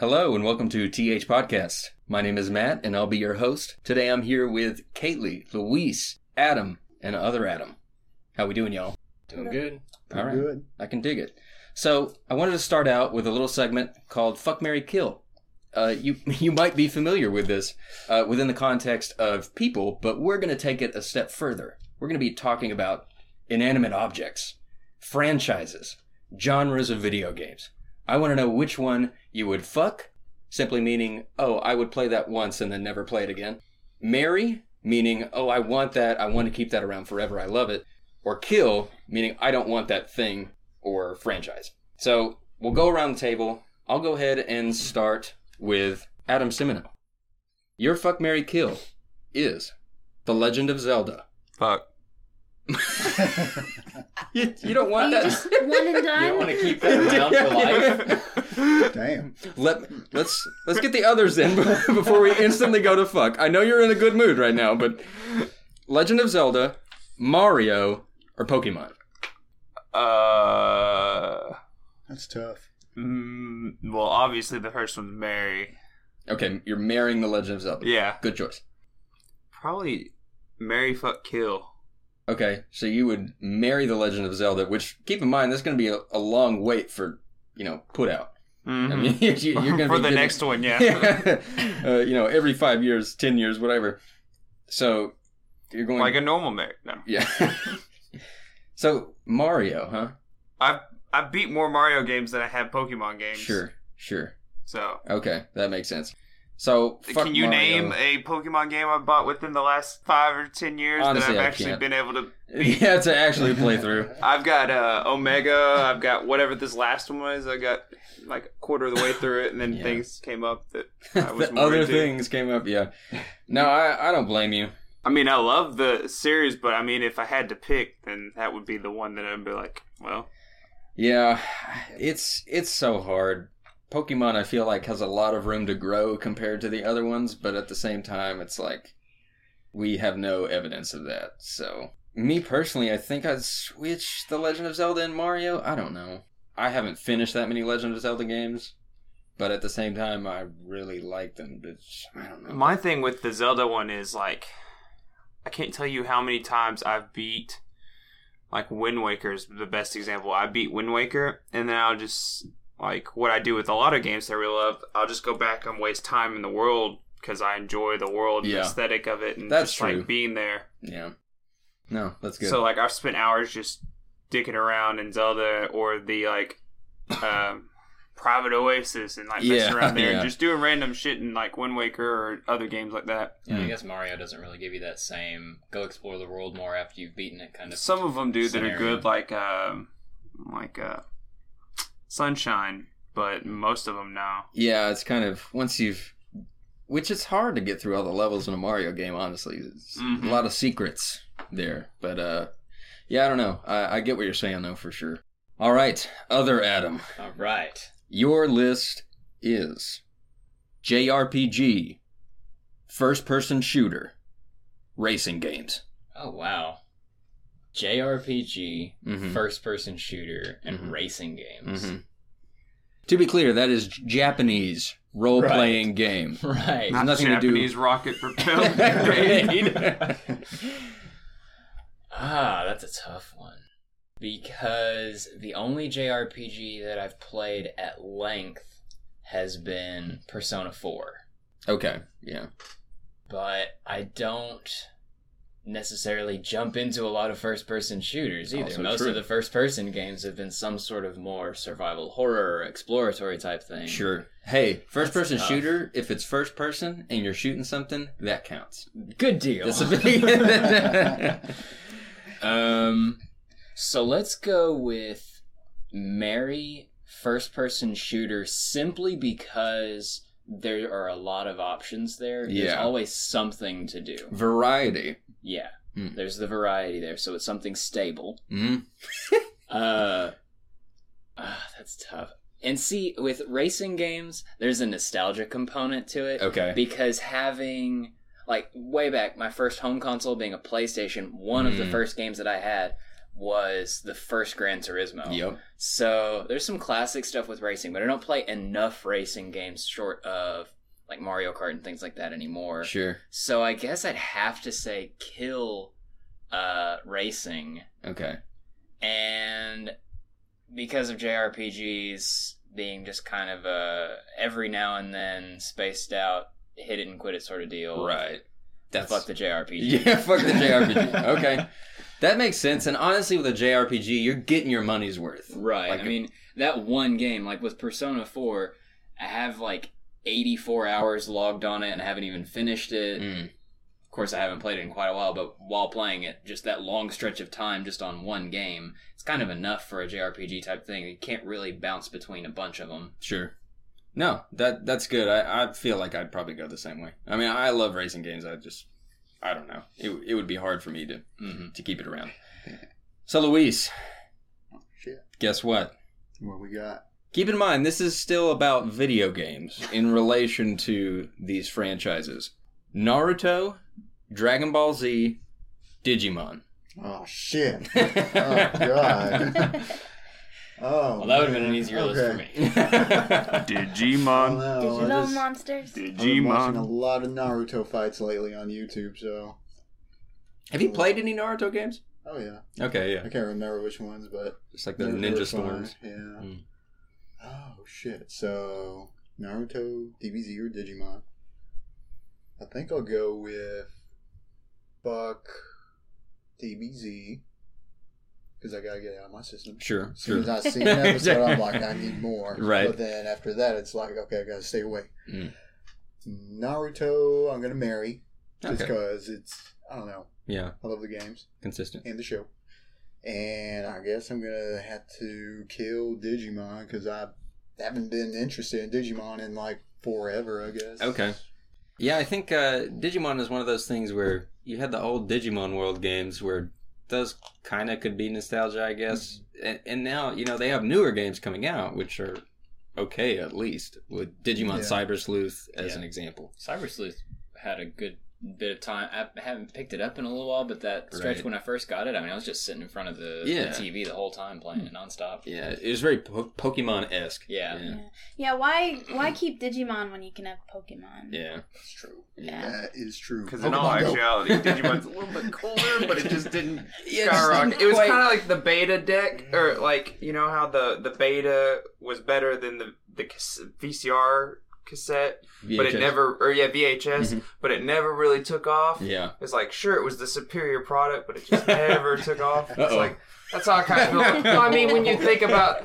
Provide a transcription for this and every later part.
Hello and welcome to TH Podcast. My name is Matt and I'll be your host. Today I'm here with Kately, Luis, Adam, and other Adam. How we doing, y'all? Doing good. All right. Good. I can dig it. So I wanted to start out with a little segment called "Fuck Mary Kill." Uh, you you might be familiar with this uh, within the context of people, but we're going to take it a step further. We're going to be talking about inanimate objects, franchises, genres of video games. I want to know which one you would fuck, simply meaning, oh, I would play that once and then never play it again. Marry, meaning, oh, I want that, I want to keep that around forever, I love it. Or kill, meaning I don't want that thing or franchise. So we'll go around the table. I'll go ahead and start with Adam Simino. Your fuck Mary Kill is The Legend of Zelda. Fuck. You, you don't want You that. just one and done. You done. want to keep that around for life? Damn. Let let's let's get the others in before we instantly go to fuck. I know you're in a good mood right now, but Legend of Zelda, Mario, or Pokemon. Uh, That's tough. mm, well, obviously the first one's marry. Okay, you're marrying the Legend of Zelda. Yeah, Good choice. probably marry fuck kill. Okay, so you would marry the Legend of Zelda, which keep in mind there's going to be a, a long wait for you know put out. I Mhm. mean, you, you're going to for be the getting- next one, yeah. yeah, uh, you know, every five years, ten years, whatever. So you're going like a normal Mary. No, yeah. so Mario, huh? I've I beat more Mario games than I have Pokemon games. Sure, sure. So, Okay, that makes sense. So can you Mario. name a Pokemon game I bought within the last five or ten years Honestly, that I've actually been able to? yeah, to actually play through. I've got uh, Omega. I've got whatever this last one was. I got like a quarter of the way through it, and then Yeah. things came up that I was other into. things came up. Yeah. No, I I don't blame you. I mean, I love the series, but I mean, if I had to pick, then that would be the one that I'd be like, well, Yeah, it's it's so hard. Pokemon, I feel like, has a lot of room to grow compared to the other ones, but at the same time, it's like we have no evidence of that. So, me personally, I think I'd switch the Legend of Zelda and Mario. I don't know. I haven't finished that many Legend of Zelda games, but at the same time, I really like them. But I don't know. my thing with the Zelda one is like, I can't tell you how many times I've beat, like Wind Waker is the best example. I beat Wind Waker, and then I'll just like what I do with a lot of games that I really love. I'll just go back and waste time in the world because I enjoy the world and Yeah. aesthetic of it, and That's just true. like being there. yeah. No, that's good. So like I've spent hours just dicking around in Zelda or the like um, private oasis and like messing Yeah, around there yeah. and just doing random shit in like Wind Waker or other games like that. Yeah, Mm. I guess Mario doesn't really give you that same go explore the world more after you've beaten it kind of. Some of them do that are good, like um, like uh, Sunshine, but most of them now. Yeah, it's kind of once you've, which it's hard to get through all the levels in a Mario game. Honestly, it's Mhm. a lot of secrets there. But uh, yeah, I don't know. I, I get what you're saying though for sure. All right, other Adam, All right. your list is JRPG, first-person shooter, racing games. Oh wow. JRPG, Mhm. first person shooter, and Mhm. racing games. Mhm. To be clear, that is Japanese role-playing game. Right. Not nothing to do- Japanese rocket propelled. Right. Ah, that's a tough one. Because the only JRPG that I've played at length has been Persona 4. okay, yeah. But I don't necessarily jump into a lot of first person shooters either. Also Most true. of the first person games have been some sort of more survival horror or exploratory type thing. Sure. Hey, first person tough. shooter, if it's first person and you're shooting something, that counts. Good deal. That's a big Um, so let's go with marry first person shooter simply because there are a lot of options there. There's Yeah. always something to do. variety. Yeah. Hmm. There's the variety there, so it's something stable. Mm. Uh, ah, that's tough. And see, with racing games, there's a nostalgia component to it. Okay. Because having, like, way back, my first home console being a PlayStation, one of the Mm. first games that I had was the first Gran Turismo. Yep. So there's some classic stuff with racing, but I don't play enough racing games short of like Mario Kart and things like that anymore. Sure. So I guess I'd have to say kill uh, racing, Okay. and because of JRPGs being just kind of a every now and then spaced out, hit it and quit it sort of deal. Right. That's Fuck the JRPG. Yeah, fuck the JRPG. Okay. That makes sense. And honestly, with a JRPG, you're getting your money's worth. Right. Like I mean, that one game, like with Persona 4, I have like 84 hours logged on it and I haven't even finished it. Mm. Of course, I haven't played it in quite a while, but while playing it, just that long stretch of time just on one game, it's kind of enough for a JRPG type thing. You can't really bounce between a bunch of them. Sure. No, that that's good. I, I feel like I'd probably go the same way. I mean, I love racing games. I just, I don't know. It, it would be hard for me to Mm-hmm. to keep it around. So, Luis, Shit. guess what? What we got? Keep in mind, this is still about video games in relation to these franchises Naruto, Dragon Ball Z, Digimon. Oh shit! Oh god! Oh, Well, that would have been an easier list for Okay. me. Oh, Digimon. no, Digital just- monsters. I've been watching a lot of Naruto fights lately on YouTube, so Have you played any Naruto games? oh yeah, Okay, yeah. I can't remember which ones, but it's like the they Ninja fun, Storms. Yeah. Mm. Oh shit! So Naruto, DBZ, or Digimon? I think I'll go with Buck, DBZ, because I gotta get it out of my system. Sure, As soon sure. as I see an episode, I'm like, I need more. Right. But then after that, it's like, okay, I gotta stay away. Mm. Naruto, I'm gonna marry just Okay. because it's I don't know. Yeah, I love the games consistent. and the show. And I guess I'm gonna have to kill Digimon because I haven't been interested in Digimon in like forever. I guess. Okay. Yeah, I think uh, Digimon is one of those things where you had the old Digimon World games where those kind of could be nostalgia, I guess. Mm-hmm. And, and now, you know, they have newer games coming out, which are okay at least, with Digimon Yeah. Cyber Sleuth as Yeah. an example. Cyber Sleuth had a good bit of time. I haven't picked it up in a little while, but that stretch Right. when I first got it, I mean, I was just sitting in front of the, Yeah. the TV the whole time playing it nonstop. Yeah, it was very po- Pokemon esque. Yeah. Yeah. Yeah, why why keep Digimon when you can have Pokemon? Yeah. That's true. Yeah. That is true. Because in all Pokemon Go. actuality, Digimon's a little bit cooler, but it just didn't Yeah, it just skyrocket. didn't It was kind of like the beta deck, or like you know how the the beta was better than the the VCR cassette, but it VHS. never, or yeah VHS, Mhm. but it never really took off. Yeah. It's like sure it was the superior product, but it just never took off. It's Uh-oh. like that's how I kind of feel. no, I mean when you think about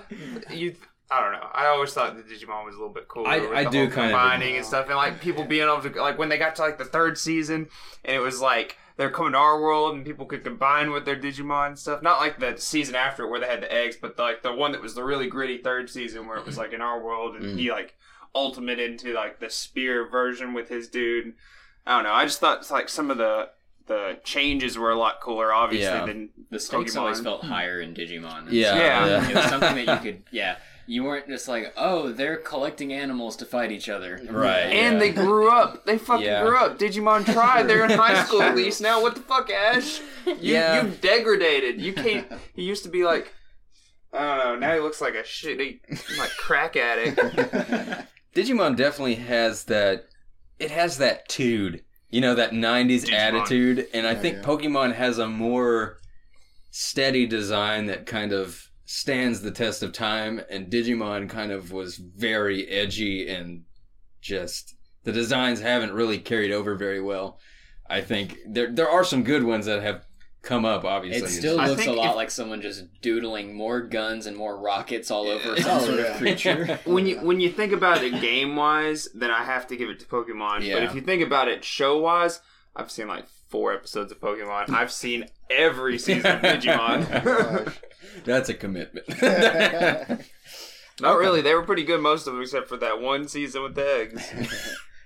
you. I don't know. I always thought the Digimon was a little bit cooler. I- with I the do whole kind of combining and stuff, and like people being able to like when they got to like the third season, and it was like they're coming to our world, and people could combine with their Digimon and stuff. Not like the season after where they had the eggs, but like the one that was the really gritty third season where it was like in our world, and he like ultimate into like the spear version with his dude. I don't know. I just thought it's like some of the the changes were a lot cooler, obviously, Yeah. than The stakes Pokemon. always felt higher in Digimon. Yeah. Yeah. yeah. It was something that you could, yeah. You weren't just like, oh, they're collecting animals to fight each other. Right. And yeah. they grew up. They fucking Yeah. grew up. Digimon tried. They're in high school at least now. What the fuck, Ash? You Yeah. you degraded. You can't. He used to be like. I don't know. Now he looks like a shitty, like crack addict. Digimon definitely has that. It has that tude, you know, that '90s Digimon. attitude, and I Oh, think yeah. Pokemon has a more steady design that kind of stands the test of time, and Digimon kind of was very edgy and just the designs haven't really carried over very well. I think there there are some good ones that have come up. Obviously, It still I looks a lot if- like someone just doodling more guns and more rockets all over some Oh, sort yeah. of creature. When you when you think about it game wise, then I have to give it to Pokemon. Yeah. But if you think about it show wise, I've seen like four episodes of Pokemon. I've seen every season of Digimon. That's a commitment. Not really. They were pretty good, most of them, except for that one season with the eggs.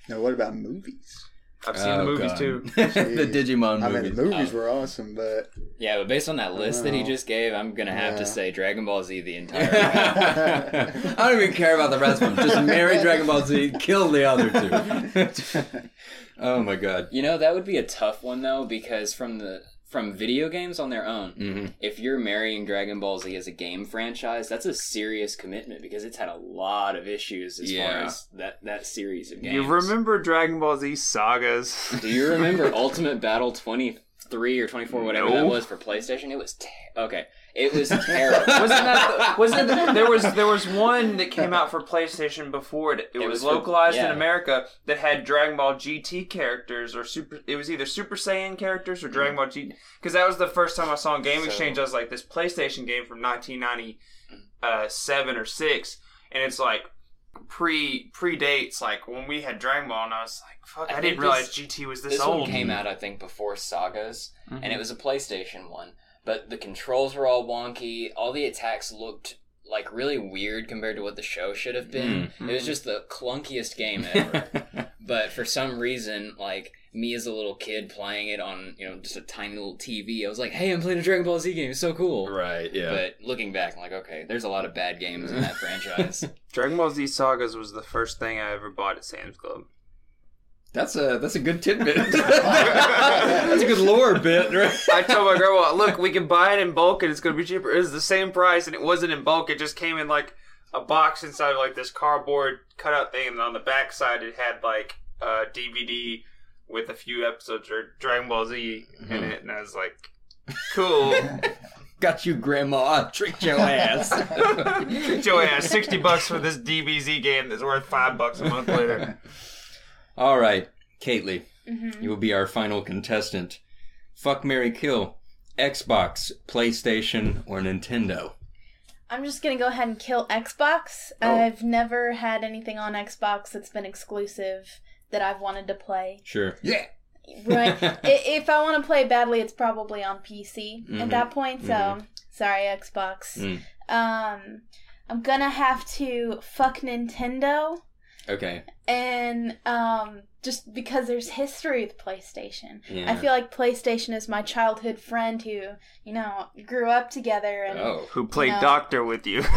now, what about movies? I've seen the Oh, movies God. too. the Digimon I movies. mean, the movies Oh. were awesome, but yeah, but based on that list that he oh. just gave, I'm gonna have Yeah. to say Dragon Ball Z the entire. Time. I don't even care about the rest of them. Just marry Dragon Ball Z, kill the other two. oh my god. You know, that would be a tough one though, because from the from video games on their own, hmm if you're marrying Dragon Ball Z as a game franchise, that's a serious commitment because it's had a lot of issues as Yeah. far as that, that series of games. You remember Dragon Ball Z sagas? Do you remember Ultimate Battle 23 or 24, whatever that was for PlayStation? It was ter- okay. It was terrible. wasn't that the, wasn't the, there was there was one that came out for PlayStation before it. It, It was, was for- localized in. America that had Dragon Ball GT characters or super. It was either Super Saiyan characters or Dragon Ball GT. Because that was the first time I saw on Game So- Exchange. I was like, this PlayStation game from 1997 or six, and it's like pre predates like when we had Dragon Ball, and I was like, fuck, I I, didn't realize this- GT was this, this old. one came out, I think, before Sagas, Mhm. and it was a PlayStation one. But the controls were all wonky. All the attacks looked like really weird compared to what the show should have been. Mm. It was just the clunkiest game ever. but for some reason, like me as a little kid playing it on you know just a tiny little TV, I was like, "Hey, I'm playing a Dragon Ball Z game. It's so cool." right. Yeah. But looking back, I'm like, okay, there's a lot of bad games in that franchise. Dragon Ball Z sagas was the first thing I ever bought at Sam's Club. That's a that's a good tidbit. that's a good lore bit, right? I told my grandma, "Look, we can buy it in bulk, and it's going to be cheaper." It's the same price, and it wasn't in bulk. It just came in like a box inside of like this cardboard cutout thing, and on the back side, it had like a DVD with a few episodes of Dragon Ball Z in hmm. it, and I was like, "Cool." Got you, Grandma. I tricked your ass. Joey has sixty bucks for this DBZ game that's worth five bucks a month later. All right, Kately, Mhm. you will be our final contestant. Fuck Mary Kill. Xbox, PlayStation, or Nintendo? I'm just gonna go ahead and kill Xbox. Oh. I've never had anything on Xbox that's been exclusive that I've wanted to play. Sure. Yeah. Right. If I want to play badly, it's probably on PC Mhm. at that point. So Mhm. sorry, Xbox. Mm. Um, I'm gonna have to fuck Nintendo, Okay. and um, just because there's history with PlayStation. Yeah. I feel like PlayStation is my childhood friend who, you know, grew up together and. Oh. Who played No. doctor with you?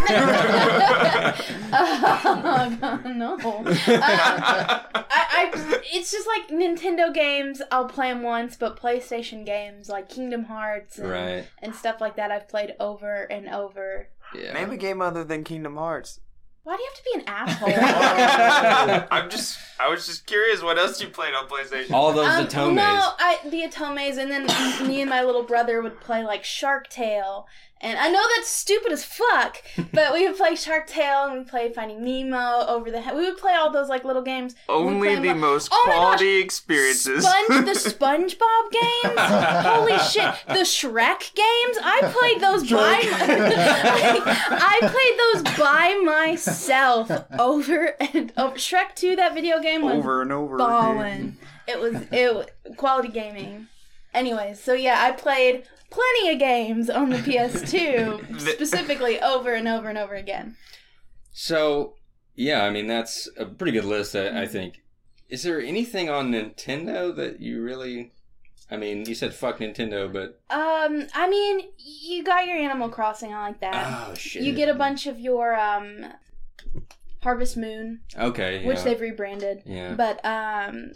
oh, no. Um, I, I, it's just like Nintendo games. I'll play them once, but PlayStation games like Kingdom Hearts and, Right. and stuff like that, I've played over and over. Yeah. Name a game other than Kingdom Hearts. Why do you have to be an asshole? I'm just, I was just curious what else you played on PlayStation. All those Um, Atomes. No, I the Atomes, and then me and my little brother would play like Shark Tale. And I know that's stupid as fuck, but we would play Shark Tale and we played Finding Nemo over the. He- we would play all those like little games. We would Only the mo- most Oh my quality experiences. Sponge, the SpongeBob games. Holy shit! The Shrek games. I played those by. I, I played those by myself over and over. Shrek Two, that video game was over and over. ballin'. It was it was quality gaming. Anyways, so yeah, I played plenty of games on the PS2 specifically over and over and over again. So, yeah, I mean, that's a pretty good list, I, Mm-hmm. I think. Is there anything on Nintendo that you really. I mean, you said fuck Nintendo, but. Um, I mean, you got your Animal Crossing. I like that. Oh, shit. you get a bunch of your um Harvest Moon, Okay, yeah. which they've rebranded. Yeah. But um,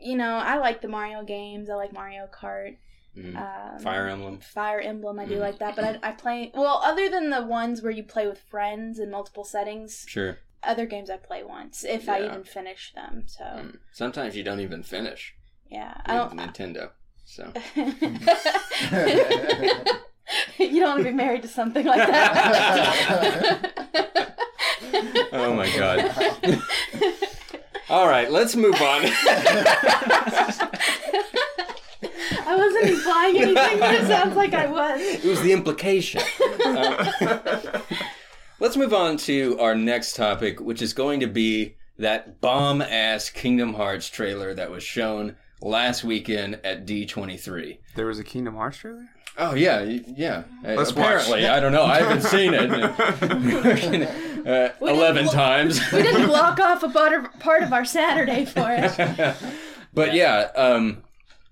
you know, I like the Mario games. I like Mario Kart. Mm. Um, Fire Emblem. Fire Emblem, I do Mm. like that, but I, I play well. Other than the ones where you play with friends in multiple settings, Sure. other games I play once if I even finish them. So Mm. Sometimes you don't even finish yeah, I don't. Nintendo. So. you don't want to be married to something like that. Oh my god. All right, let's move on. I wasn't implying anything, but it sounds like I was. it was the implication. Uh, let's move on to our next topic, which is going to be that bomb ass Kingdom Hearts trailer that was shown last weekend at D23. There was a Kingdom Hearts trailer. Oh yeah, yeah. Uh, Let's Apparently, watch. I don't know. I haven't seen it uh, eleven blo- times. We didn't block off a part of, part of our Saturday for it. but yeah, um,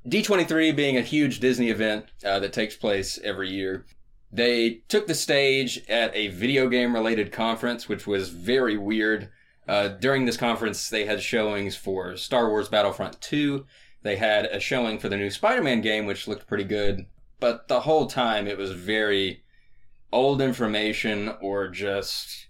D23 being a huge Disney event uh, that takes place every year, they took the stage at a video game related conference, which was very weird. Uh, during this conference, they had showings for Star Wars Battlefront 2 They had a showing for the new Spider-Man game, which looked pretty good, but the whole time it was very old information or just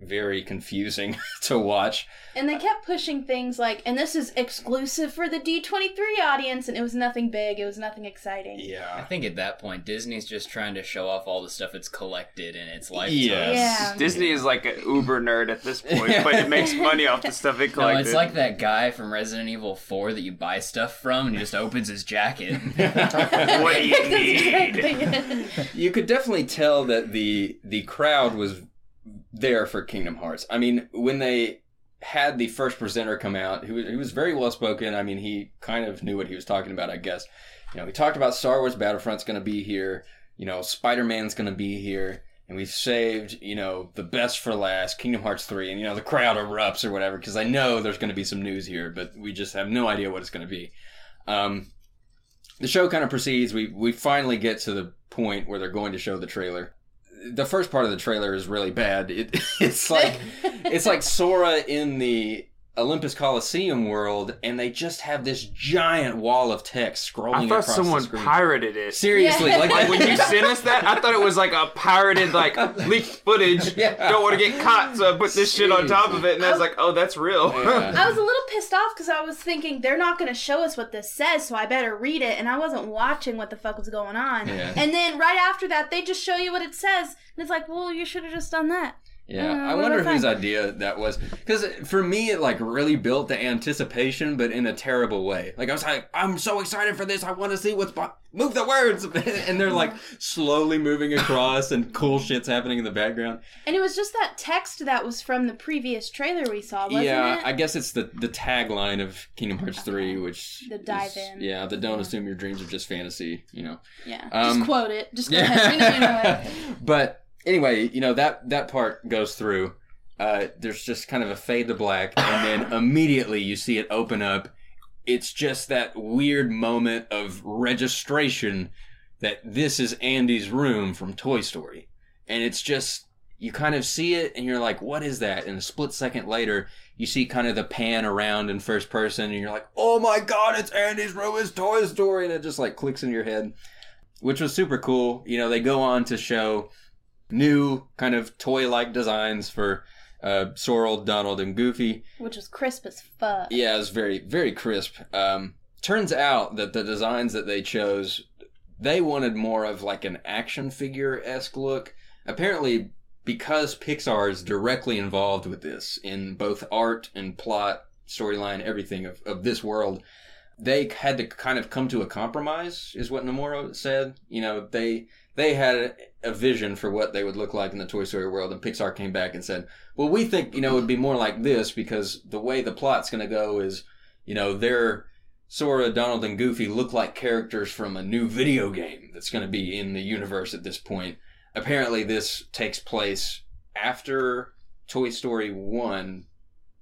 very confusing to watch. And they kept pushing things like, and this is exclusive for the D23 audience, and it was nothing big, it was nothing exciting. Yeah. I think at that point, Disney's just trying to show off all the stuff it's collected in its lifetime. Yes. Yeah. Disney is like an uber nerd at this point, but it makes money off the stuff it No, collected. it's like that guy from Resident Evil 4 that you buy stuff from and he just opens his jacket. What do you need? you could definitely tell that the the crowd was there for Kingdom Hearts. I mean, when they had the first presenter come out, who he was very well spoken. I mean, he kind of knew what he was talking about, I guess. You know, he talked about Star Wars Battlefront's going to be here. You know, Spider Man's going to be here. And we've saved, you know, the best for last, Kingdom Hearts 3. And, you know, the crowd erupts or whatever, because I know there's going to be some news here, but we just have no idea what it's going to be. Um, the show kind of proceeds. We we finally get to the point where they're going to show the trailer. The first part of the trailer is really bad. It, it's like it's like Sora in the Olympus Coliseum world, and they just have this giant wall of text scrolling I thought across someone the pirated it. Seriously, Yeah. like, Like when you sent us that, I thought it was like a pirated, like leaked footage. Yeah. Don't want to get caught, so I put this shit on top of it, and I was like, oh, that's real. Yeah. I was a little pissed off because I was thinking they're not going to show us what this says, so I better read it. And I wasn't watching what the fuck was going on. Yeah. And then right after that, they just show you what it says, and it's like, well, you should have just done that. Yeah, Uh, I wonder whose idea that was. Because for me, it like really built the anticipation, but in a terrible way. Like I was like, I'm so excited for this. I want to see what's. Bo- Move the words, and they're like slowly moving across, and cool shit's happening in the background. And it was just that text that was from the previous trailer we saw, wasn't yeah, it? I guess it's the the tagline of Kingdom Hearts three, which The dive is- in. Yeah, the don't assume your dreams are just fantasy. You know. yeah. Um, just quote it. Just go ahead. We know you know but anyway, you know that that part goes through. Uh, there's just kind of a fade to black, and then immediately you see it open up. It's just that weird moment of registration that this is Andy's room from Toy Story, and it's just you kind of see it, and you're like, "What is that?" And a split second later, you see kind of the pan around in first person, and you're like, "Oh my god, it's Andy's room, it's Toy Story," and it just like clicks in your head, which was super cool. You know, they go on to show new kind of toy-like designs for uh, Sora, Donald, and Goofy. Which was crisp as fuck. Yeah, it was very, very crisp. Um, turns out that the designs that they chose, they wanted more of like an action figure esque look. Apparently, because Pixar is directly involved with this in both art and plot, storyline, everything of, of this world, they had to kind of come to a compromise, is what Nomura said. You know, they they had a vision for what they would look like in the Toy Story world, and Pixar came back and said, "Well, we think you know it would be more like this because the way the plot's going to go is, you know, they're Sora, Donald, and Goofy look like characters from a new video game that's going to be in the universe at this point. Apparently, this takes place after Toy Story one,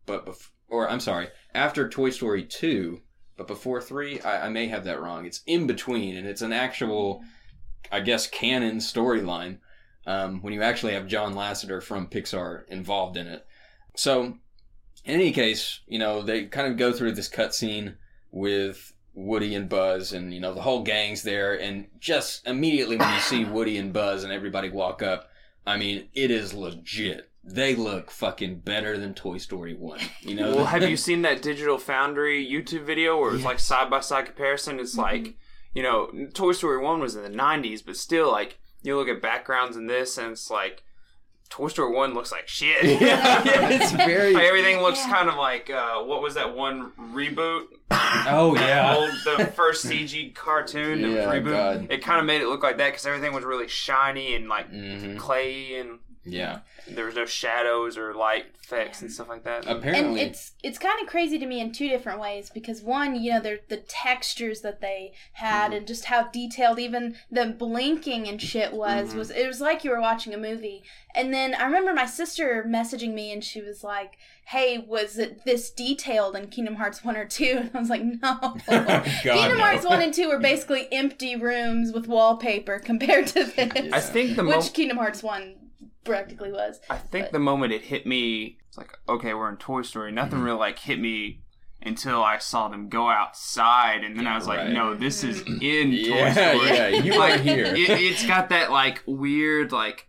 but bef- or I'm sorry, after Toy Story 2, But before three, I, I may have that wrong. It's in between, and it's an actual, I guess, canon storyline um, when you actually have John Lasseter from Pixar involved in it. So, in any case, you know, they kind of go through this cutscene with Woody and Buzz, and, you know, the whole gang's there, and just immediately when you see Woody and Buzz and everybody walk up, I mean, it is legit. They look fucking better than Toy Story 1. You know? Well, have you seen that Digital Foundry YouTube video where it's like side by side comparison? It's like, you know, Toy Story 1 was in the 90s, but still, like, you look at backgrounds in this, and it's like, Toy Story 1 looks like shit. yeah, it's very. Like, everything looks Yeah. kind of like, uh, what was that one reboot? Oh, yeah. Old, the first CG cartoon Yeah, reboot. God. It kind of made it look like that because everything was really shiny and like hmm clay and Yeah. there was no shadows or light effects and stuff like that. and Apparently. it's it's kind of crazy to me in two different ways because one you know they're the textures that they had mm-hmm. and just how detailed even the blinking and shit was mm-hmm. was it was like you were watching a movie and then i remember my sister messaging me and she was like hey was it this detailed in kingdom hearts 1 or 2 and i was like no kingdom no. hearts 1 and 2 were basically empty rooms with wallpaper compared to this I think the which mo- kingdom hearts 1 practically was I think but- the moment it hit me, it's like, okay, we're in Toy Story. Nothing really like hit me until I saw them go outside, and then I was like, right. no, this is in Yeah, Toy Story. yeah, you are Like, here. It, it's got that like weird like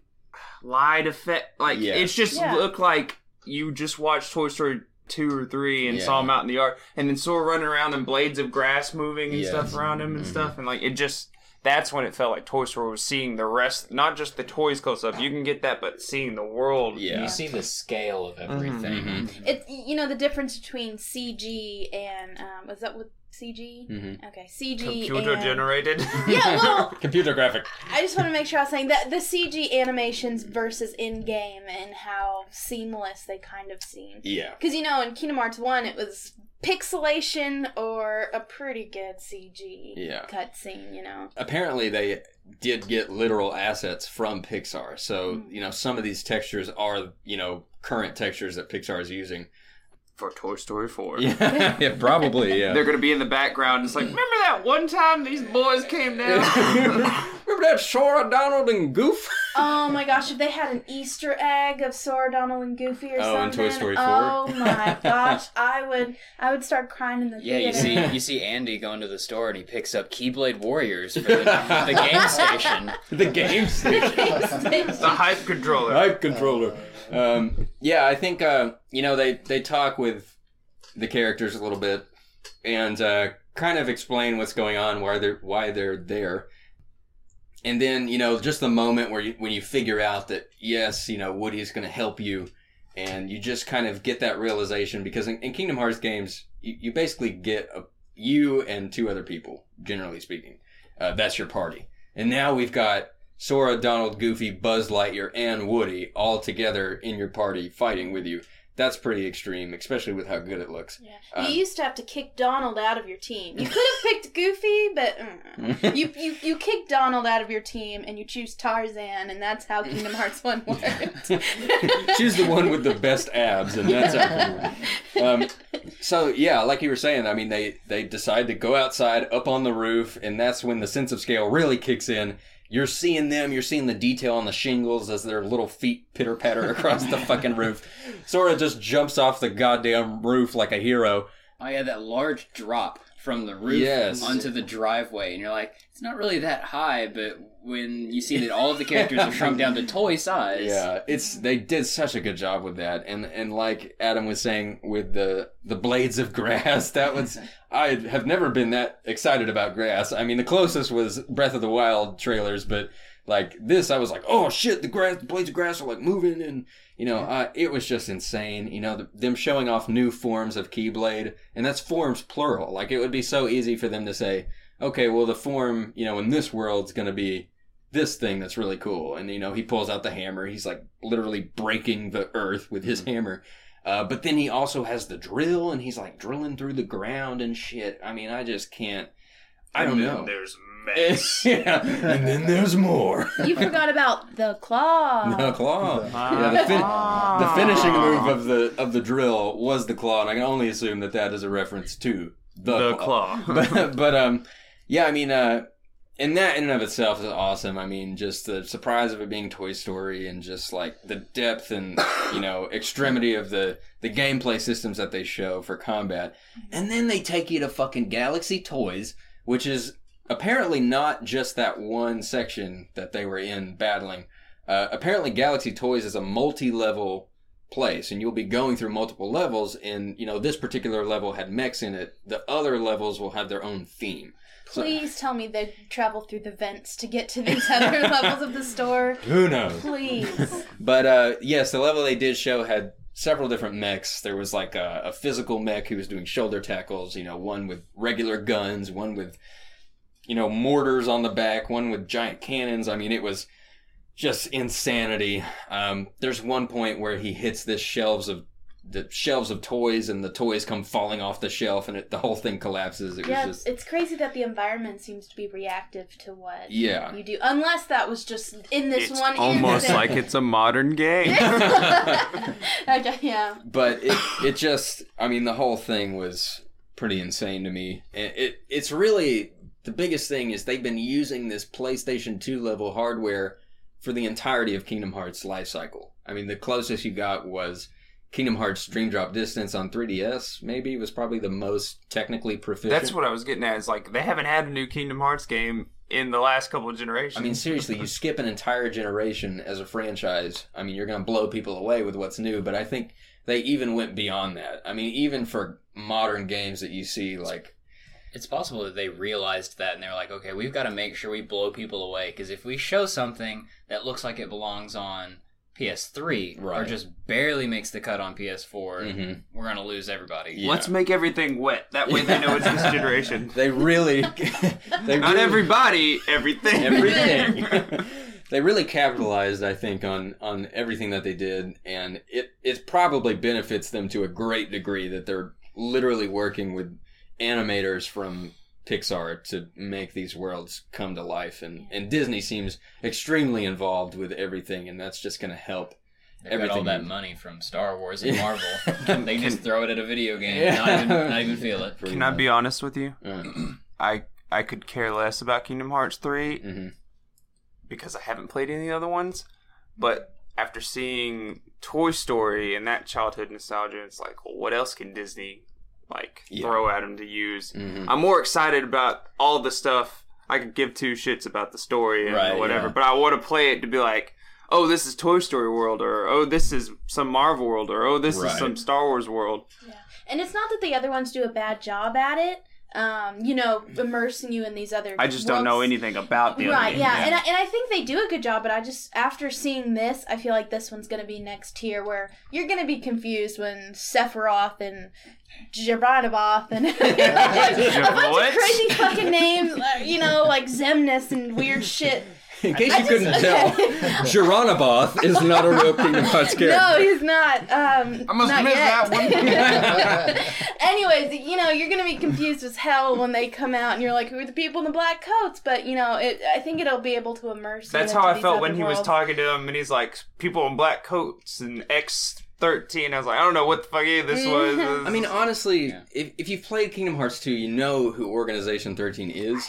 light effect. Like Yeah. it's just Yeah. look like you just watched Toy Story two or three and Yeah. saw him out in the yard, and then Sora running around and blades of grass moving and Yes. stuff around him and Mhm. stuff, and like it just. That's when it felt like Toy Story was seeing the rest, not just the toys close up. You can get that, but seeing the world. Yeah. You see the scale of everything. Mhm. It you know the difference between CG and um, was that with CG? Mhm. Okay, CG Computer and generated. yeah. Well, Computer graphic. I just want to make sure I was saying that the CG animations versus in game and how seamless they kind of seem. Yeah. Because you know in Kingdom Hearts one it was pixelation or a pretty good CG Yeah. cutscene. You know. apparently they did get literal assets from Pixar. So, mm. you know, some of these textures are, you know, current textures that Pixar is using. For Toy Story 4. Yeah, yeah probably, yeah. They're gonna be in the background. It's like, remember that one time these boys came down? Remember that Sora, Donald, and Goof? Oh my gosh, if they had an Easter egg of Sora, Donald, and Goofy or Oh, in something. Toy Story 4? Oh my gosh, I would I would start crying in the Yeah, you see, you see Andy going to the store and he picks up Keyblade Warriors for the, the game station. the game station. the hype controller. Hype controller. Um, yeah, I think, uh, you know, they, they talk with the characters a little bit and uh, kind of explain what's going on, why they're, why they're there. And then, you know, just the moment where you, when you figure out that, yes, you know, Woody's going to help you and you just kind of get that realization because in, in Kingdom Hearts games, you, you basically get a, you and two other people, generally speaking. Uh, that's your party. And now we've got Sora, Donald, Goofy, Buzz Lightyear, and Woody all together in your party fighting with you. That's pretty extreme, especially with how good it looks. Yeah. Um, you used to have to kick Donald out of your team. You could have picked Goofy, but mm. you, you you kick Donald out of your team and you choose Tarzan, and that's how Kingdom Hearts One worked. Choose the one with the best abs, and that's how. Um, so yeah, like you were saying, I mean, they they decide to go outside, up on the roof, and that's when the sense of scale really kicks in. You're seeing them, you're seeing the detail on the shingles as their little feet pitter patter across the fucking roof. Sora just jumps off the goddamn roof like a hero. Oh yeah, that large drop from the roof Yes. onto the driveway, and you're like, it's not really that high, but when you see that all of the characters are shrunk down to toy size, Yeah, it's they did such a good job with that, and and like Adam was saying with the the blades of grass, that was I have never been that excited about grass. I mean, the closest was Breath of the Wild trailers, but like this, I was like, oh shit, the grass, the blades of grass are like moving, and you know, uh, it was just insane. You know, the, them showing off new forms of Keyblade, and that's forms plural. Like it would be so easy for them to say, okay, well the form, you know, in this world's gonna be this thing that's really cool. And, you know, he pulls out the hammer. He's like literally breaking the earth with his hammer. Uh, but then he also has the drill and he's like drilling through the ground and shit. I mean, I just can't. I don't know. There's mess. yeah. And then there's more. you forgot about the claw. the claw. Ah. Yeah, the, fin- the finishing move of the of the drill was the claw, and I can only assume that that is a reference to the, The claw. but, but um, yeah, I mean, uh, and that in and of itself is awesome. I mean, just the surprise of it being Toy Story, and just like the depth and you know extremity of the the gameplay systems that they show for combat, and then they take you to fucking Galaxy Toys, which is apparently not just that one section that they were in battling. Uh, apparently, Galaxy Toys is a multi-level place, and you'll be going through multiple levels. And you know, this particular level had mechs in it. The other levels will have their own theme. So- Please tell me they travel through the vents to get to these other levels of the store. who knows? Please. But uh, yes, the level they did show had several different mechs. There was like a, a physical mech who was doing shoulder tackles. You know, one with regular guns, one with you know mortars on the back, one with giant cannons. I mean, it was just insanity. Um, there's one point where he hits this shelves of the shelves of toys, and the toys come falling off the shelf, and it, the whole thing collapses. It yeah, was just it's crazy that the environment seems to be reactive to what yeah. you do. Unless that was just in this it's one almost instant. like it's a modern game. okay, yeah. but it it just I mean the whole thing was pretty insane to me. And it it's really the biggest thing is they've been using this PlayStation 2 level hardware for the entirety of Kingdom Hearts life cycle. I mean the closest you got was Kingdom Hearts Dream Drop Distance on 3DS maybe was probably the most technically proficient. That's what I was getting at. Is like they haven't had a new Kingdom Hearts game in the last couple of generations. I mean, seriously, you skip an entire generation as a franchise. I mean, you're going to blow people away with what's new, but I think they even went beyond that. I mean, even for modern games that you see, like, It's possible that they realized that and they're like, okay, we've got to make sure we blow people away because if we show something that looks like it belongs on PS3 or just barely makes the cut on PS4, Mhm. we're gonna lose everybody. Yeah. let's make everything wet. That way they know it's this generation. they really. they Not really- everybody, everything. everything. they really capitalized, I think, on on everything that they did, and it it probably benefits them to a great degree that they're literally working with animators from Pixar to make these worlds come to life, and and Disney seems extremely involved with everything, and that's just going to help. They've got all that money from Star Wars and Yeah. Marvel. they just throw it at a video game, Yeah. not even not even feel it. pretty Can I much. be honest with you? Uh, I I could care less about Kingdom Hearts 3 mhm. because I haven't played any other ones. But after seeing Toy Story and that childhood nostalgia, it's like, well, what else can Disney like Yeah. throw at them to use? Mhm. I'm more excited about all the stuff. I could give two shits about the story and Right, whatever, yeah. but I want to play it to be like, oh, this is Toy Story world, or oh, this is some Marvel world, or oh, this Right. is some Star Wars world. And it's not that the other ones do a bad job at it. Um, you know, immersing you in these other. I just don't know anything about the right, games. yeah, And, I, and I think they do a good job, but I just after seeing this, I feel like this one's gonna be next tier, where you're gonna be confused when Sephiroth and Jabranavoth and a bunch of crazy fucking names, uh, you know, like Xemnas and weird shit. In case I you couldn't just- tell, Geronaboth is not a real Kingdom Hearts character. No, he's not. Um, I must not miss yet. that one. Anyways, you know, you're gonna be confused as hell when they come out, and you're like, "Who are the people in the black coats?" But you know, it, I think it'll be able to immerse. That's you how I felt when he was talking to him, and he's like, "People in black coats and X 13 I was like, I don't know what the fuck this was. I mean, honestly, Yeah. if, if you've played Kingdom Hearts 2, you know who Organization 13 is.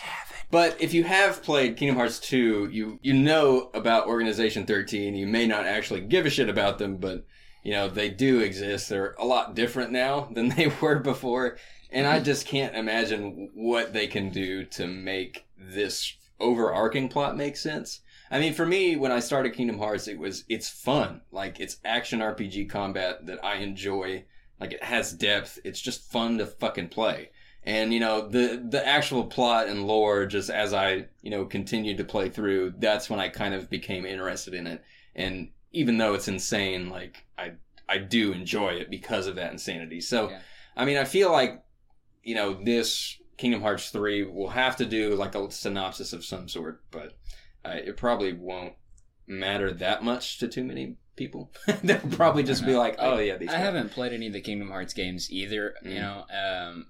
But if you have played Kingdom Hearts 2, you you know about Organization 13. You may not actually give a shit about them, but you know they do exist. They're a lot different now than they were before, and I mm-hmm. just can't imagine what they can do to make this overarching plot make sense. I mean, for me, when I started Kingdom Hearts, it was it's fun, like it's action RPG combat that I enjoy. Like it has depth. It's just fun to fucking play. And you know the the actual plot and lore, just as I you know continued to play through, that's when I kind of became interested in it. And even though it's insane, like I I do enjoy it because of that insanity. So, Yeah. I mean, I feel like you know this Kingdom Hearts three will have to do like a synopsis of some sort, but uh, it probably won't matter that much to too many people. They'll probably just be like, oh yeah, these. I guys. haven't played any of the Kingdom Hearts games either, Mm. you know. Um,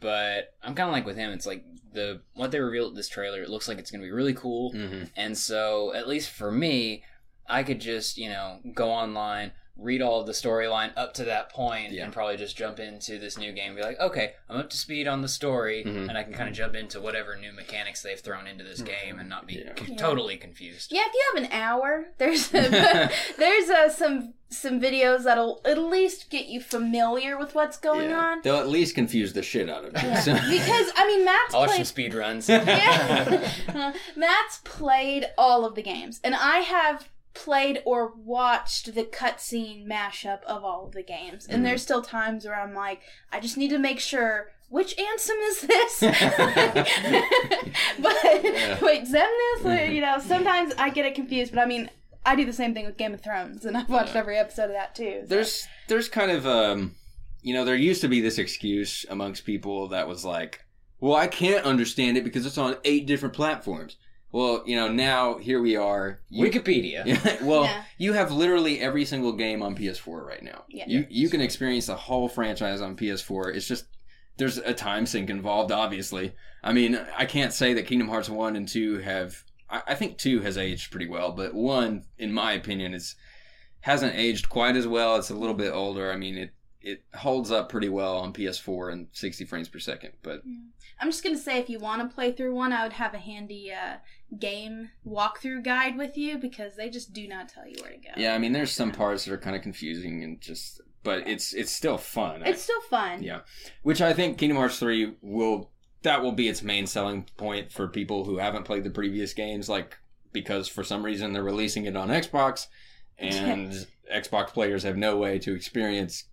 but I'm kind of like with him. It's like the what they revealed this trailer. It looks like it's going to be really cool, hmm and so at least for me, I could just you know go online, read all of the storyline up to that point, Yeah. and probably just jump into this new game. and Be like, okay, I'm up to speed on the story, Mhm. and I can kind of jump into whatever new mechanics they've thrown into this game, and not be Yeah. c- Yeah. totally confused. Yeah, if you have an hour, there's there's uh, some some videos that'll at least get you familiar with what's going Yeah. on. They'll at least confuse the shit out of you. Yeah. Because I mean, Matt's I'll some played. speed runs. Yeah. Matt's played all of the games, and I have played or watched the cutscene mashup of all of the games. And Mhm. there's still times where I'm like, I just need to make sure which Ansem is this. but wait, Xemnas, Like, you know, sometimes I get it confused. But I mean, I do the same thing with Game of Thrones, and I've watched every episode of that too. so- there's there's kind of um you know there used to be this excuse amongst people that was like well i can't understand it because it's on eight different platforms well you know now here we are You- Wikipedia. Yeah, well Yeah. you have literally every single game on ps4 right now Yeah. you you can experience the whole franchise on ps4 it's just there's a time sink involved obviously i mean i can't say that kingdom hearts 1 and 2 have I, I think 2 has aged pretty well but 1 in my opinion is hasn't aged quite as well. It's a little bit older. I mean, it it holds up pretty well on PS4 and 60 frames per second. But I'm just gonna say, if you want to play through one, I would have a handy uh, game walkthrough guide with you because they just do not tell you where to go. yeah, I mean, there's some parts that are kind of confusing and just but it's it's still fun. It's still fun. Yeah. which I think Kingdom Hearts 3 will that will be its main selling point for people who haven't played the previous games like because for some reason they're releasing it on Xbox and Xbox players have no way to experience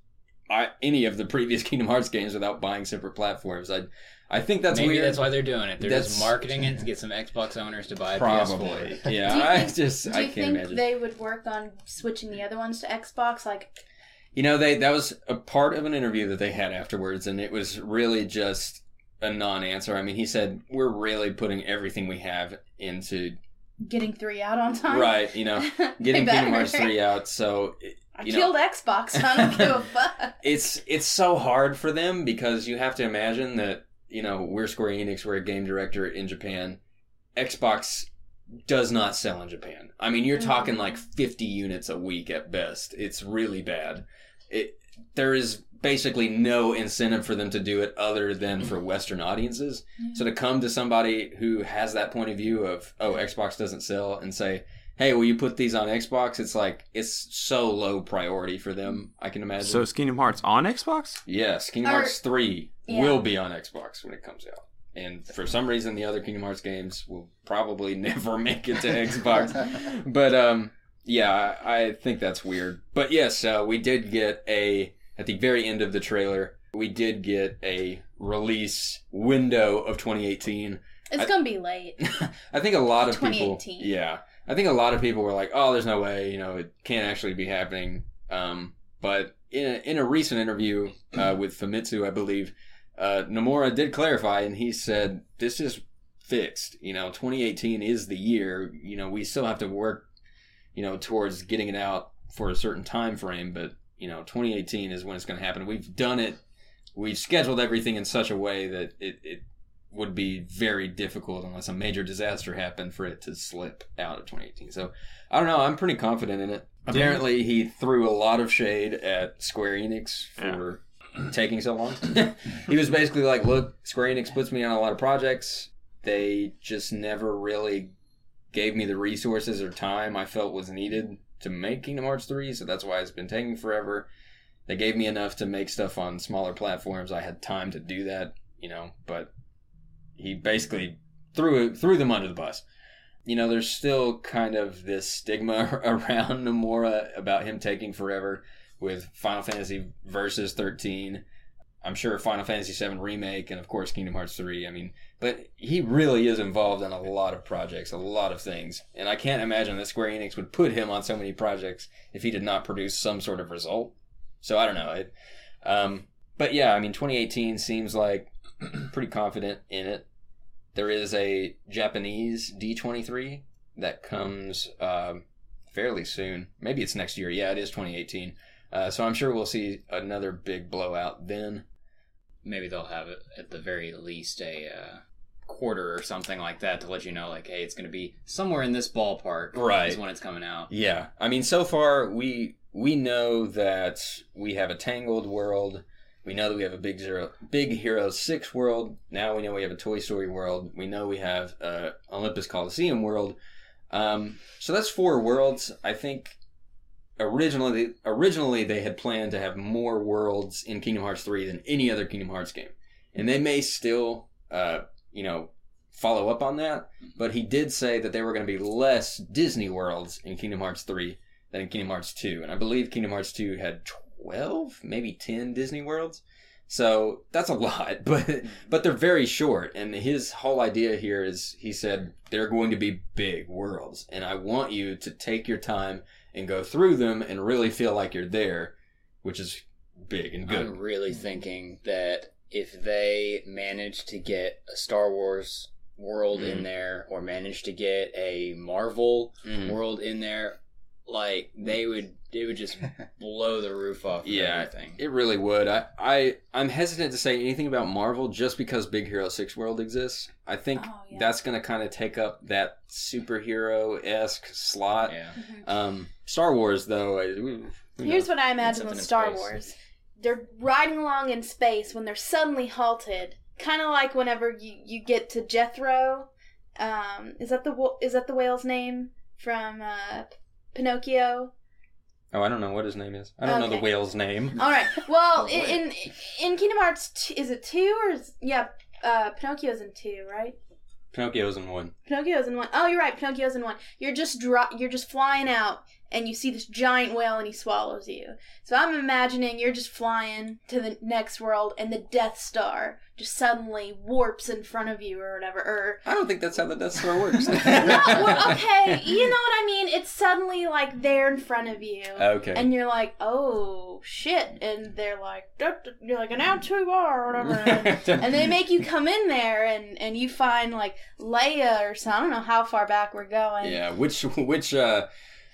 I, any of the previous Kingdom Hearts games without buying separate platforms. I I think that's Maybe weird. that's why they're doing it. They're That's- just marketing it to get some Xbox owners to buy a Probably. PS4. Yeah, Do you I think- just Do I you think imagine. they would work on switching the other ones to Xbox? Like, You know, they that was a part of an interview that they had afterwards, and it was really just a non-answer. I mean, he said we're really putting everything we have into getting three out on time. right. You know, getting They Kingdom Hearts better. three out. So it- I you know- killed Xbox. I don't give a fuck. it's it's so hard for them because you have to imagine that you know we're Square Enix, we're a game director in Japan. Xbox does not sell in Japan. I mean, you're talking Mhm. like 50 units a week at best. It's really bad. It there is basically no incentive for them to do it other than for Western audiences. So to come to somebody who has that point of view of oh Xbox doesn't sell and say hey will you put these on Xbox? It's like it's so low priority for them. I can imagine. So is Kingdom Hearts on Xbox? Yes, Kingdom Or- Hearts 3 Yeah. will be on Xbox when it comes out. And for some reason, the other Kingdom Hearts games will probably never make it to Xbox. But um, yeah, I, I think that's weird. But yes, uh, we did get a at the very end of the trailer. We did get a release window of 2018. It's I- gonna be late. I think a lot of people, 2018. yeah, I think a lot of people were like, "Oh, there's no way, you know, it can't actually be happening." Um, but in a, in a recent interview uh, with Famitsu, I believe, uh, Nomura did clarify, and he said, "This is fixed. You know, 2018 is the year. You know, we still have to work, you know, towards getting it out for a certain time frame, but you know, 2018 is when it's going to happen. We've done it. We've scheduled everything in such a way that it." it would be very difficult unless a major disaster happened for it to slip out of 2018. So I don't know. I'm pretty confident in it. Apparently, he threw a lot of shade at Square Enix for taking so long. he was basically like, "Look, Square Enix puts me on a lot of projects. They just never really gave me the resources or time I felt was needed to make Kingdom Hearts 3, so that's why it's been taking forever. They gave me enough to make stuff on smaller platforms. I had time to do that, you know, but he basically threw threw them under the bus. You know, there's still kind of this stigma around Nomura about him taking forever with Final Fantasy Versus 13. I'm sure Final Fantasy 7 remake and of course Kingdom Hearts 3. I mean, but he really is involved in a lot of projects, a lot of things. And I can't imagine that Square Enix would put him on so many projects if he did not produce some sort of result. So I don't know. It, um, but yeah, I mean, 2018 seems like pretty confident in it. There is a Japanese D23 that comes um, fairly soon. Maybe it's next year. Yeah, it is 2018. Uh, so I'm sure we'll see another big blowout then. Maybe they'll have at the very least a uh, quarter or something like that to let you know, like, hey, it's going to be somewhere in this ballpark. Right. Is when it's coming out. Yeah, I mean, so far we we know that we have a Tangled world. We know that we have a Big Zero, Big Hero Six world. Now we know we have a Toy Story world. We know we have a Olympus Coliseum world. Um, so that's four worlds. I think originally originally they had planned to have more worlds in Kingdom Hearts three than any other Kingdom Hearts game, and they may still, uh, you know, follow up on that. But he did say that there were going to be less Disney worlds in Kingdom Hearts 3 than in Kingdom Hearts 2. And I believe Kingdom Hearts 2 had 12, maybe 10 Disney worlds. So that's a lot, but but they're very short. And his whole idea here is he said they're going to be big worlds, and I want you to take your time and go through them and really feel like you're there, which is big and good. I'm really thinking that if they manage to get a Star Wars world Mhm. in there or manage to get a Marvel Mhm. world in there, like they would it would just blow the roof off of Yeah, everything. It really would. I, I I'm hesitant to say anything about Marvel just because Big Hero Six World exists. I think Oh, yeah. that's going to kind of take up that superhero esque slot. Yeah. Mhm. Um, Star Wars though, I, Here's knows? what I imagine something with Star. Wars. They're riding along in space when they're suddenly halted. Kind of like whenever you, you get to Jethro. Um, is that the is that the whale's name from uh, Pinocchio? Oh, I don't know what his name is. I don't know the whale's name. All right. Well, Oh, in, in in Kingdom Hearts, t- is it two or is, yeah? Uh, Pinocchio's in two, right? Pinocchio's in one. Pinocchio's in one. Oh, you're right. Pinocchio's in one. You're just dro- You're just flying out, and you see this giant whale, and he swallows you. So I'm imagining you're just flying to the next world, and the Death Star just suddenly warps in front of you, or whatever. Or I don't think that's how the Death Star works. no, well, okay, you know what I mean. It's suddenly like there in front of you. okay. And you're like, oh shit, and they're like, you're like, now two are or whatever, and they make you come in there, and and you find like Leia or something. I don't know how far back we're going. yeah, which which uh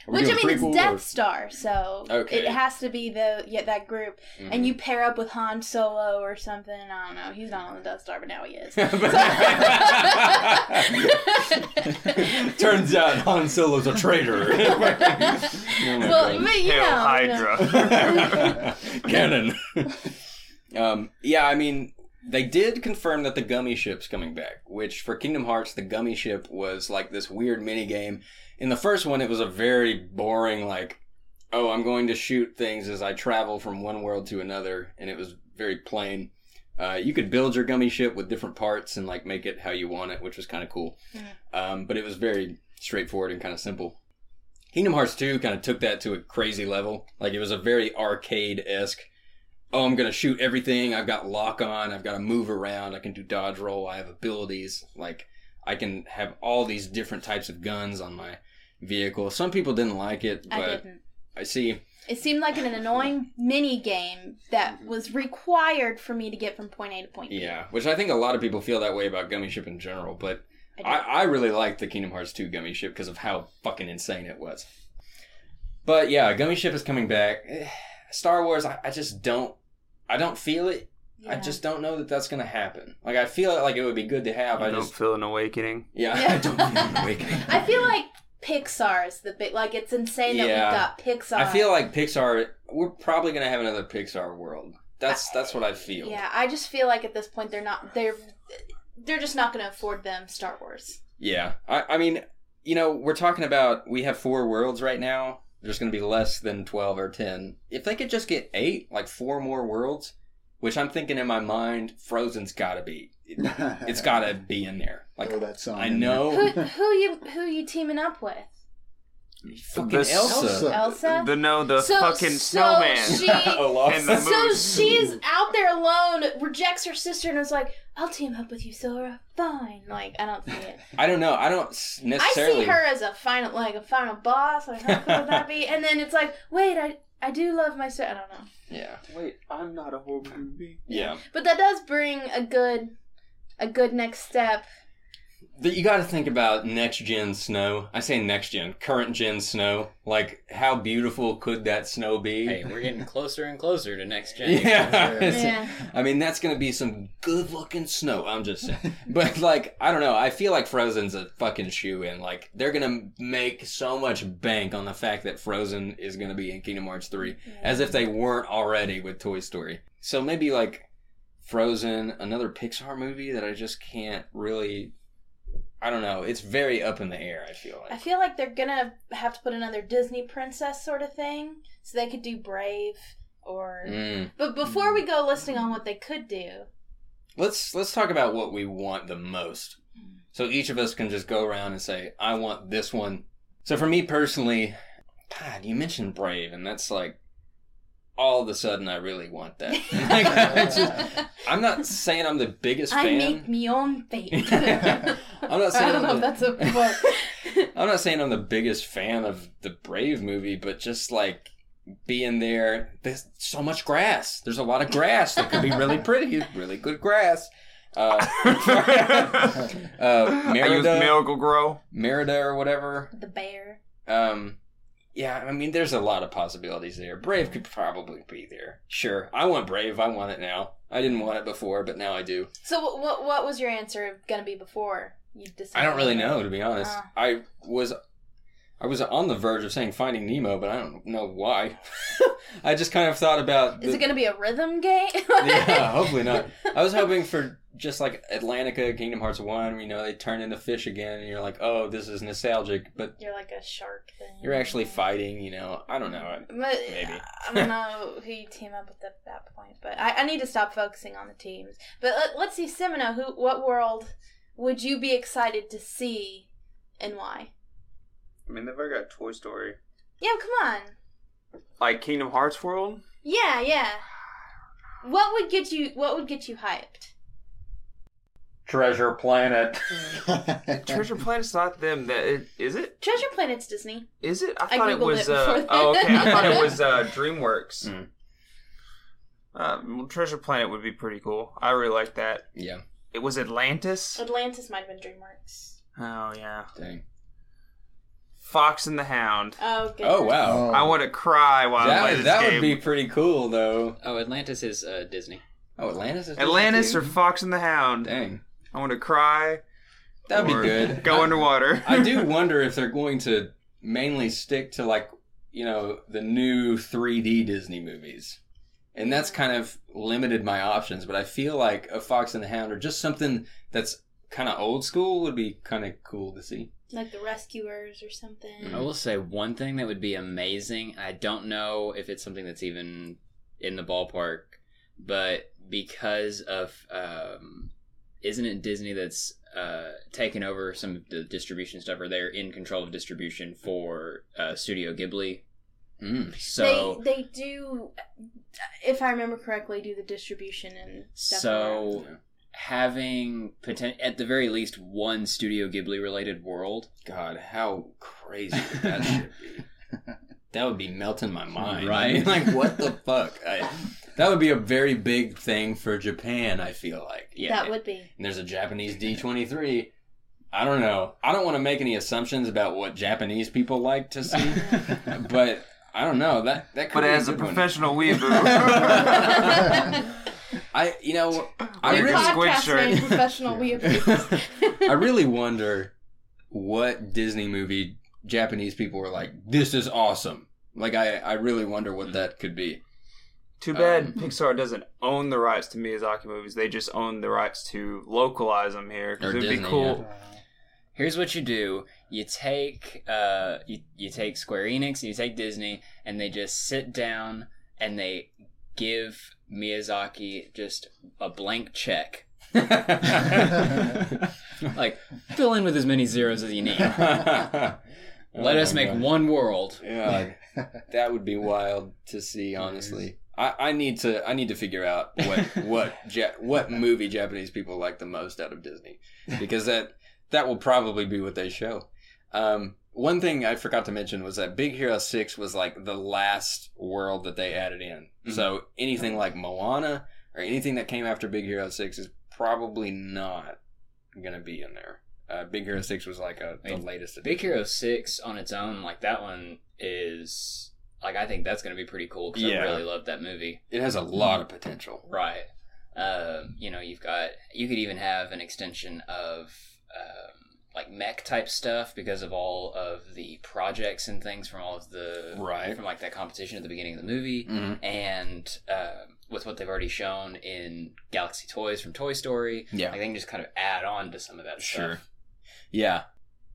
are Which I mean, it's Death or- Star, so Okay. it has to be the yeah that group, Mhm. and you pair up with Han Solo or something. I don't know. He's not on the Death Star, but now he is. Turns out Han Solo's a traitor. Oh well, but, you Hail you know. Hydra. Cannon. um, yeah, I mean, they did confirm that the gummy ship's coming back, which for Kingdom Hearts, the gummy ship was like this weird mini game. In the first one, it was a very boring, like, oh, I'm going to shoot things as I travel from one world to another, and it was very plain. Uh, you could build your gummy ship with different parts and like make it how you want it, which was kind of cool. Um, but it was very straightforward and kind of simple. Kingdom Hearts 2 kind of took that to a crazy level. Like it was a very arcade esque. Oh, I'm gonna shoot everything. I've got lock on. I've got to move around. I can do dodge roll. I have abilities. Like I can have all these different types of guns on my vehicle. Some people didn't like it, I but didn't. I see. It seemed like an annoying mini game that was required for me to get from point A to point B. Yeah, which I think a lot of people feel that way about Gummy Ship in general, but I I. I really liked the Kingdom Hearts 2 Gummy Ship because of how fucking insane it was. But yeah, Gummy Ship is coming back. Star Wars, I, I just don't, I don't feel it. I just don't know that that's gonna happen. Like I feel like it would be good to have. I I don't just, feel an awakening. yeah, Yeah. I don't feel an awakening. I feel like Pixar's the big like it's insane that Yeah. we've got Pixar. I feel like Pixar. We're probably gonna have another Pixar world. That's that's what I feel. Yeah, I just feel like at this point they're not they're they're just not going to afford them Star Wars. Yeah. I, I mean, you know, we're talking about we have four worlds right now. There's going to be less than 12 or 10. If they could just get eight, like four more worlds, which I'm thinking in my mind, Frozen's got to be. It, has got to be in there. Like, Throw that song I in there. Who know. who you who you teaming up with? Fucking This- Elsa. Elsa. Elsa? The no, the So- fucking so snowman. she- Olaf. The So she's out there alone, rejects her sister, and is like, "I'll team up with you, Sora. Fine." Like I don't see it. I don't know. I don't necessarily. I see her as a final, like a final boss. Like how cool would that be? And then it's like, wait, I I do love my sister. I don't know, Yeah. Wait, I'm not a horrible movie. Yeah. but that does bring a good a good next step. But you got to think about next gen snow. I say next gen, current gen snow. Like, how beautiful could that snow be? Hey, we're getting closer and closer to next gen. Yeah. Yeah. I mean, that's going to be some good looking snow. I'm just saying. but, like, I don't know. I feel like Frozen's a fucking shoe in. Like, they're going to make so much bank on the fact that Frozen is going to be in Kingdom Hearts 3, as if they weren't already with Toy Story. So maybe, like, Frozen, another Pixar movie that I just can't really. I don't know. It's very up in the air, I feel like. I feel like they're gonna have to put another Disney princess sort of thing, so they could do Brave or. Mm. But before we go listing on what they could do, Let's let's talk about what we want the most. So each of us can just go around and say, "I want this one." So for me personally, God, you mentioned Brave, and that's like all of a sudden I really want that. Like, I I'm not saying I'm the biggest I fan. make me own fate. I'm not saying I don't I'm if the- that's a quote. I'm not saying I'm the biggest fan of the Brave movie, but just like being there, there's so much grass. There's a lot of grass that could be really pretty, really good grass. Uh, uh, I use Merida, Miracle-Gro. Merida or whatever. the bear. Um, yeah, I mean, there's a lot of possibilities there. Brave could probably be there. Sure, I want Brave. I want it now. I didn't want it before, but now I do. So what, what what was your answer gonna be before you decided? I don't really know, to be honest. Ah. I was, I was on the verge of saying Finding Nemo, but I don't know why. I just kind of thought about. Is it going to be a rhythm game? yeah, hopefully not. I was hoping for just like Atlantica, Kingdom Hearts One. You know, they turn into fish again, and you're like, oh, this is nostalgic, but You're like a shark thing. you're actually fighting. You know, I don't know. But, Maybe. I don't know who you team up with at that point, but I, I need to stop focusing on the teams. But let, let's see, Semino, who, what world would you be excited to see, and why? I mean, they've already got Toy Story. Yeah, come on. Like Kingdom Hearts World? Yeah, yeah. What would get you? What would get you hyped? Treasure Planet. Treasure Planet's not them. That is, is it? Treasure Planet's Disney. Is it? I I thought it was. it uh, before oh, okay. I thought it was uh, DreamWorks. Mm. Uh, well, Treasure Planet would be pretty cool. I really like that. Yeah, It was Atlantis. Atlantis might have been DreamWorks. Oh yeah. dang. Fox and the Hound. Oh, goodness. Oh wow, I want to cry while I play that this that game. would be pretty cool though. Oh, Atlantis is uh, Disney. Oh, Atlantis is Atlantis or Disney. Fox and the Hound. dang, I want to cry. that'd be good. Go I- underwater. I do wonder if they're going to mainly stick to like you know the new 3D Disney movies, and that's kind of limited my options. But I feel like a Fox and the Hound or just something that's kind of old school would be kind of cool to see. Like the Rescuers or something. I will say one thing that would be amazing. I don't know if it's something that's even in the ballpark, but because of um, isn't it Disney that's uh, taken over some of the distribution stuff, or they're in control of distribution for uh, Studio Ghibli. Mm. So they they do, if I remember correctly, do the distribution and stuff. so having poten- at the very least one Studio Ghibli related world. God, how crazy that should be? That would be melting my mind. Right. Like, what the fuck? I, that would be a very big thing for Japan, I feel like. Yeah, that would be. And there's a Japanese D23. I don't know. I don't want to make any assumptions about what Japanese people like to see, but I don't know. That that could but be as a good one. professional weeaboo, I you know I We're New good really, squid shirt. professional weeaboos. I really wonder what Disney movie Japanese people were like. This is awesome. Like I I really wonder what that could be. Too bad Um, Pixar doesn't own the rights to Miyazaki movies. They just own the rights to localize them here. Because it'd Disney, be cool. Here's what you do: you take uh, you, you take Square Enix and you take Disney, and they just sit down and they give Miyazaki just a blank check. Like fill in with as many zeros as you need. Let Oh us make God. one world. Yeah, that would be wild to see. Honestly, I, I need to I need to figure out what what ja- what movie Japanese people like the most out of Disney because that that will probably be what they show. Um, one thing I forgot to mention was that Big Hero Six was like the last world that they added in. Mhm. So anything like Moana or anything that came after Big Hero Six is probably not gonna be in there. Uh, Big Hero Six was like a, the I mean, latest. Big. Hero Six on its own, like that one is like I think that's going to be pretty cool because Yeah. I really love that movie. It has a lot of potential. Right. Um, you know, you've got you could even have an extension of um, like mech type stuff because of all of the projects and things from all of the Right. from like that competition at the beginning of the movie, Mm-hmm. and um, with what they've already shown in Galaxy Toys from Toy Story, Yeah. like they can just kind of add on to some of that Sure. stuff. Yeah.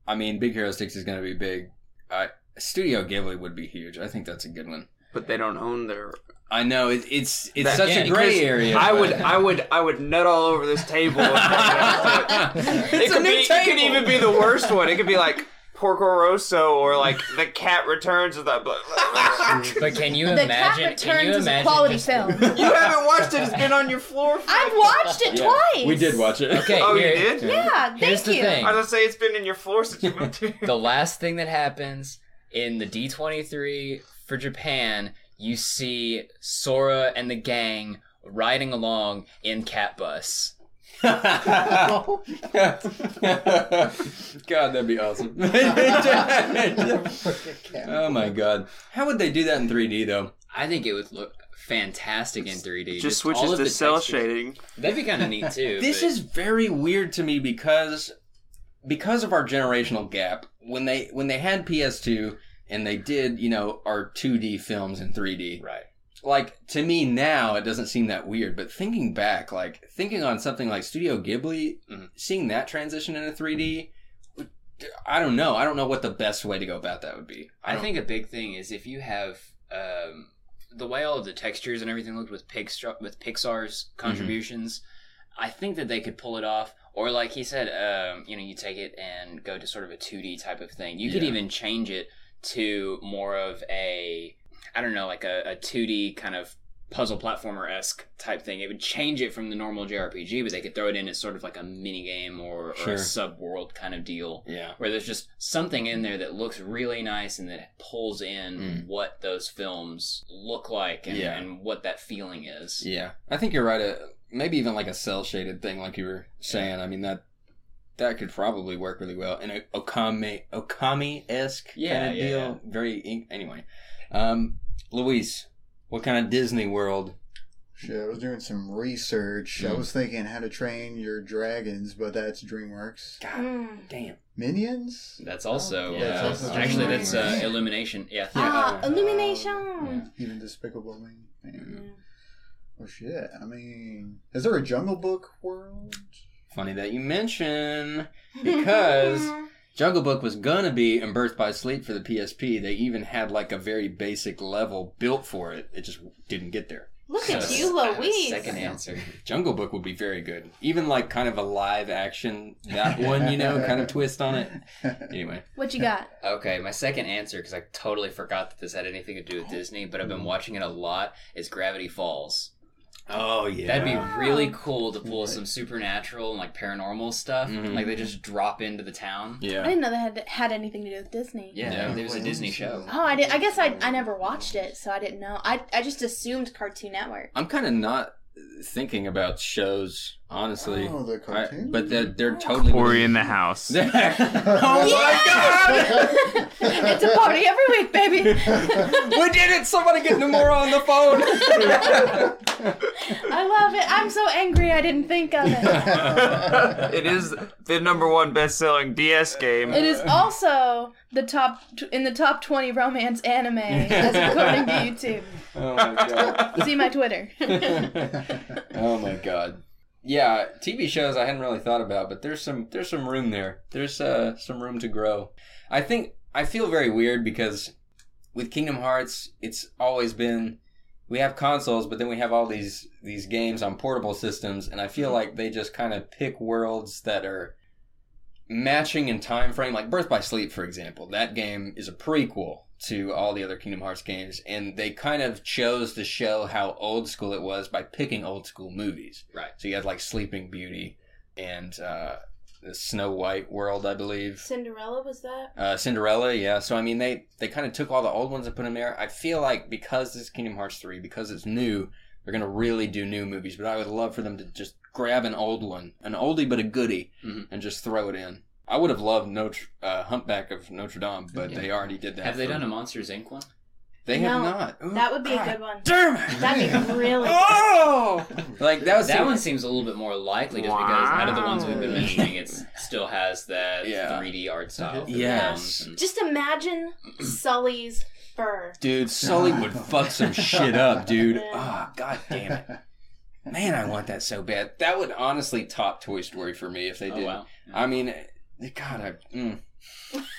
I mean, Big Hero 6 is going to be big. Uh, Studio Ghibli would be huge. I think that's a good one. But they don't own their. I know it, it's it's That- such yeah, a gray area. I but- would, I would, I would nut all over this table. It's it a could new be, it could even be the worst one. It could be like Porco Rosso or like The Cat Returns with that. But can you the imagine? Cat Returns is a quality just- film. you haven't watched it. It's been on your floor. For I've watched it Yeah. twice. We did watch it. Okay, Oh, you did? Yeah, Here's thank the you. thing. I was gonna say it's been in your floor since you moved here. the last thing that happens in the D23 for Japan, you see Sora and the gang riding along in Cat Bus. God, that'd be awesome. oh my god. How would they do that in 3D though? I think it would look fantastic in 3D. Just all switches of to the cel textures. shading. That'd be kind of neat too. This but- is very weird to me because because of our generational gap. When they when they had PS2 and they did, you know, our 2D films in 3D. right. like to me now it doesn't seem that weird, but thinking back, like thinking on something like Studio Ghibli, Mhm. seeing that transition into 3D, I don't know. I don't know what the best way to go about that would be. I don't- think a big thing is if you have um, the way all of the textures and everything looked with Pixar, with Pixar's contributions. I think that they could pull it off. Or like he said, um, you know, you take it and go to sort of a 2D type of thing. You could Yeah. even change it to more of a, I don't know, like a, a 2D kind of puzzle platformer esque type thing. It would change it from the normal JRPG, but they could throw it in as sort of like a mini game or, or a sub world kind of deal yeah. where there's just something in there that looks really nice and that pulls in Mm. what those films look like and, Yeah. and what that feeling is. Yeah, I think you're right. Uh, maybe even like a cel shaded thing, like you were saying. I mean that that could probably work really well in a Okami Okami esque Yeah, kind of yeah, deal. yeah. Very ink- anyway. Um, Luis, what kind of Disney World? Shit, I was doing some research. I Mm. was thinking how to train your dragons, but that's DreamWorks. God Mm. damn. Minions? That's also, Yeah, uh, that's also actually, that's uh, Illumination. Yeah. Ah, Yeah. illumination. Yeah. Even Despicable Me. Man. Yeah. Oh shit! I mean, is there a Jungle Book world? Funny that you mention because Jungle Book was gonna be in Birth by Sleep for the PSP. They even had like a very basic level built for it. It just didn't get there. Look So, at you, I have a Louise. Second answer. Jungle Book would be very good. Even like kind of a live action that one, you know, kind of twist on it. Anyway, What you got? Okay, my second answer, because I totally forgot that this had anything to do with Disney, but I've been watching it a lot, is Gravity Falls. Oh yeah, That'd be really cool to pull some supernatural and like paranormal stuff. Mhm. Like they just drop into the town. Yeah, I didn't know that had had anything to do with Disney. Yeah, Yeah. there was a Disney show. Oh, I did. I guess I I never watched it, so I didn't know. I I just assumed Cartoon Network. I'm kind of not thinking about shows, honestly. Oh, the I, but they're they're totally. Cory in the house. oh my god! it's a party every week, baby. we did it! Somebody get Nomura on the phone. I love it. I'm so angry I didn't think of it. it is the number one best-selling DS game. It is also the top in the top 20 romance anime as according to YouTube. oh my god. See my Twitter. oh my god. Yeah, TV shows I hadn't really thought about, but there's some there's some room there. There's uh, some room to grow. I think I feel very weird because with Kingdom Hearts, it's always been we have consoles, but then we have all these these games on portable systems, and I feel like they just kind of pick worlds that are matching in time frame. Like Birth by Sleep, for example, that game is a prequel to all the other Kingdom Hearts games, and they kind of chose to show how old school it was by picking old school movies. Right. So you had like Sleeping Beauty and uh, the Snow White world, I believe. Cinderella was that? Uh, Cinderella, yeah. So I mean, they they kind of took all the old ones and put them there. I feel like because this is Kingdom Hearts three, because it's new, they're gonna really do new movies. But I would love for them to just grab an old one, an oldie but a goodie, Mhm. and just throw it in. I would have loved Notre uh, Humpback of Notre Dame, but Yeah. they already did that. Have they for- done a Monsters Inc. one? They have not. Ooh, That would be a good one. Damn it! That'd be really good. Oh, like that was That the- one seems a little bit more likely just because out of the ones we've been mentioning, it still has that Yeah. 3D art style. for the Yes. films and- Just imagine Sully's fur. Dude, Sully would fuck some shit up, dude. Yeah. Ah, god damn it. Man, I want that so bad. That would honestly top Toy Story for me if they Oh, did. wow. I mean, God, I, mm.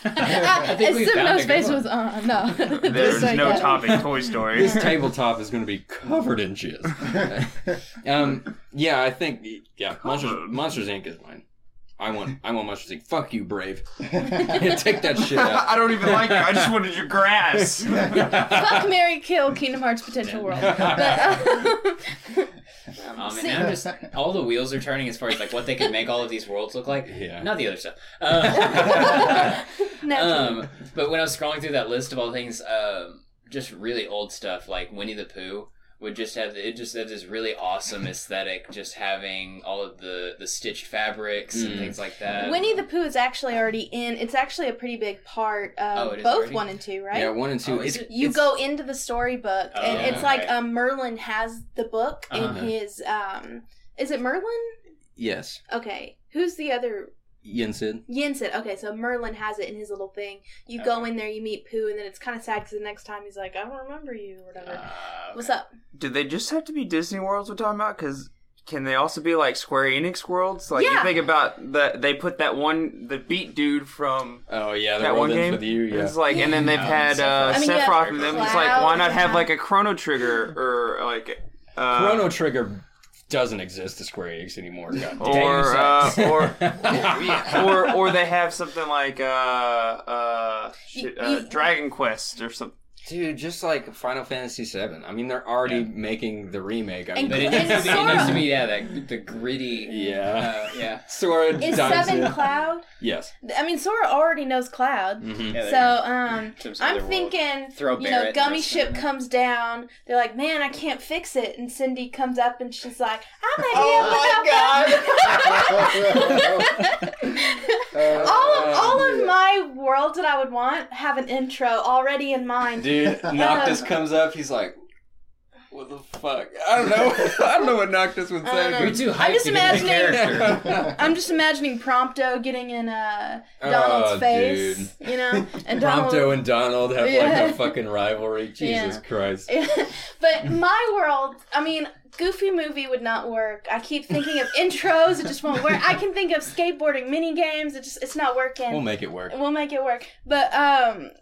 I think we found Simno's a good face one. was on. No. There's like no that. topic Toy Story. this tabletop is going to be covered in jizz. um, yeah, I think yeah, Monsters, Monsters Inc. is mine. I want, I want Monsters Inc. Fuck you, Brave. Take that shit out. I don't even like you. I just wanted your grass. Fuck Marry Kill Kingdom Hearts Potential World. But, uh, Um, and See- now just all the wheels are turning as far as like what they can make all of these worlds look like. Yeah. Not the other stuff. Naturally. um, but when I was scrolling through that list of all the things, um, just really old stuff like Winnie the Pooh would just have it just have this really awesome aesthetic, just having all of the the stitched fabrics Mm. and things like that. Winnie the Pooh is actually already in. It's actually a pretty big part of Oh, it is both already? one and two, right? Yeah, one and two. Oh, is it's, you it's- go into the storybook, and Oh, it's like okay. um, Merlin has the book Uh-huh. in his. Um, is it Merlin? Yes. Okay, who's the other? Yen Sid. Yinsid. Okay, so Merlin has it in his little thing. You go in there, you meet Pooh, and then it's kind of sad because the next time he's like, "I don't remember you" or whatever. Uh, What's up? Do they just have to be Disney worlds we're talking about? Because can they also be like Square Enix worlds? Like Yeah. you think about the they put that one the beat dude from Oh yeah, that one game. with you. Yeah. It's like, and then they've Yeah. had uh, I mean, yeah, Sephiroth and them. It's like, Cloud, why not have like a Chrono Trigger or like uh, Chrono Trigger doesn't exist to Square Enix anymore. God damn. or uh, Deus or or or they have something like uh uh, shit, uh Dragon Quest or something. Dude, just like Final Fantasy VII. I mean, they're already Yeah. making the remake. I And- mean, But it And needs, to be, it Sora- needs to be yeah, that the gritty. yeah. Uh, yeah. Sora Is dives Seven in. Cloud? Yes. I mean, Sora already knows Cloud. hmm Yeah, So, um, I'm thinking, Throw you know, Gummy Ship there. comes down. They're like, man, I can't fix it. And Cindy comes up and she's like, I might be Oh able to help out. all of all of my worlds that I would want have an intro already in mind. Dude, Noctis comes up. He's like, "What the fuck? I don't know. I don't know what Noctis would I don't know. say." You're too hyped I'm just to get imagining- character. I'm just imagining Prompto getting in uh, Donald's Oh, face, you know, and Donald. Prompto and Donald have like a fucking rivalry. Jesus Yeah. Christ. but my world, I mean, Goofy movie would not work. I keep thinking of intros; it just won't work. I can think of skateboarding mini games; it just it's not working. We'll make it work. We'll make it work. But um,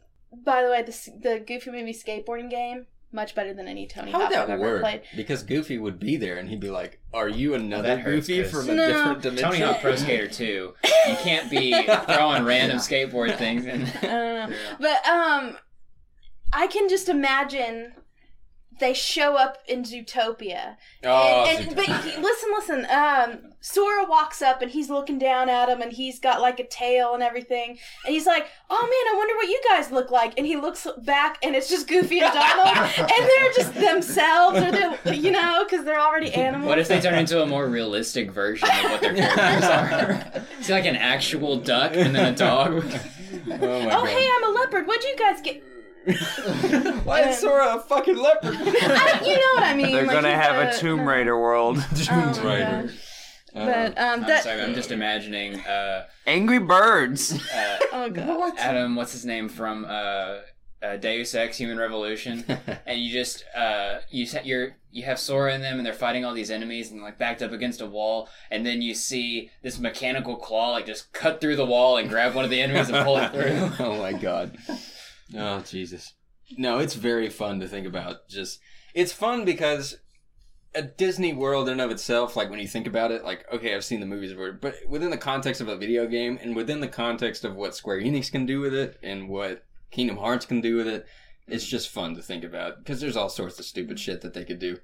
by the way, the the Goofy movie skateboarding game much better than any Tony How would Hawk I've that ever work? played. Because Goofy would be there, and he'd be like, "Are you another that hurts, Goofy 'cause- from a No. different dimension?" Tony Hawk Pro Skater 2. You can't be throwing random skateboard things in. I don't know. But um, I can just imagine they show up in Zootopia. Oh, and, and, but Zootopia. he- listen, listen. Um, Sora walks up and he's looking down at him, and he's got like a tail and everything, and he's like, "Oh man, I wonder what you guys look like." And he looks back, and it's just Goofy and Donald, and they're just themselves, or they're you know, because they're already animals. What if they turn into a more realistic version of what their characters are? See, like an actual duck and then a dog. oh my Oh god. hey, I'm a leopard. What'd you guys get? Why is Sora a fucking leopard? I, you know what I mean? They're like gonna have a Tomb Raider world. Oh, Tomb Raider. But um, I'm that. sorry, I'm just imagining uh, Angry Birds. uh, Oh god. Adam, what's his name from uh, uh, Deus Ex: Human Revolution, and you just uh, you sa- you're you have Sora in them, and they're fighting all these enemies, and like backed up against a wall, and then you see this mechanical claw like just cut through the wall and grab one of the enemies and pull it through. oh my god. Oh Jesus. No, it's very fun to think about. Just it's fun because a Disney World in and of itself, like when you think about it, like okay, I've seen the movies before, but within the context of a video game and within the context of what Square Enix can do with it and what Kingdom Hearts can do with it, it's just fun to think about because there's all sorts of stupid shit that they could do.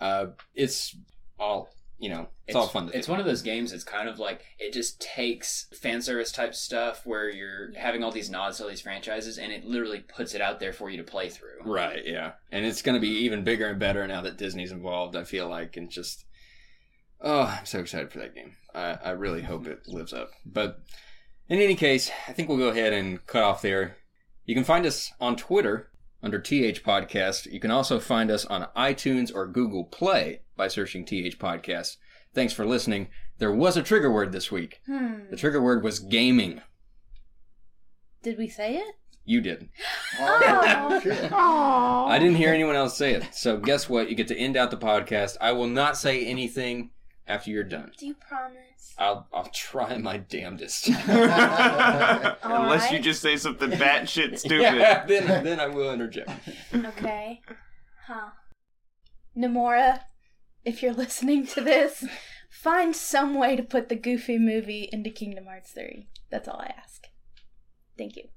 Uh, it's all you know. It's, all fun. To It's one of those games that's kind of like it just takes fan service type stuff where you're having all these nods to all these franchises, and it literally puts it out there for you to play through. Right, yeah. And it's going to be even bigger and better now that Disney's involved, I feel like. And just, oh, I'm so excited for that game. I, I really hope it lives up. But in any case, I think we'll go ahead and cut off there. You can find us on Twitter under TH Podcast. You can also find us on iTunes or Google Play by searching TH Podcast. Thanks for listening. There was a trigger word this week. Hmm. The trigger word was gaming. Did we say it? You did. Oh. shit. I didn't hear anyone else say it. So guess what? You get to end out the podcast. I will not say anything after you're done. Do you promise? I'll I'll try my damnedest. Unless Alright. you just say something batshit stupid. Yeah, then then I will interject. Okay. Huh. Nomura, if you're listening to this, find some way to put the Goofy movie into Kingdom Hearts 3. That's all I ask. Thank you.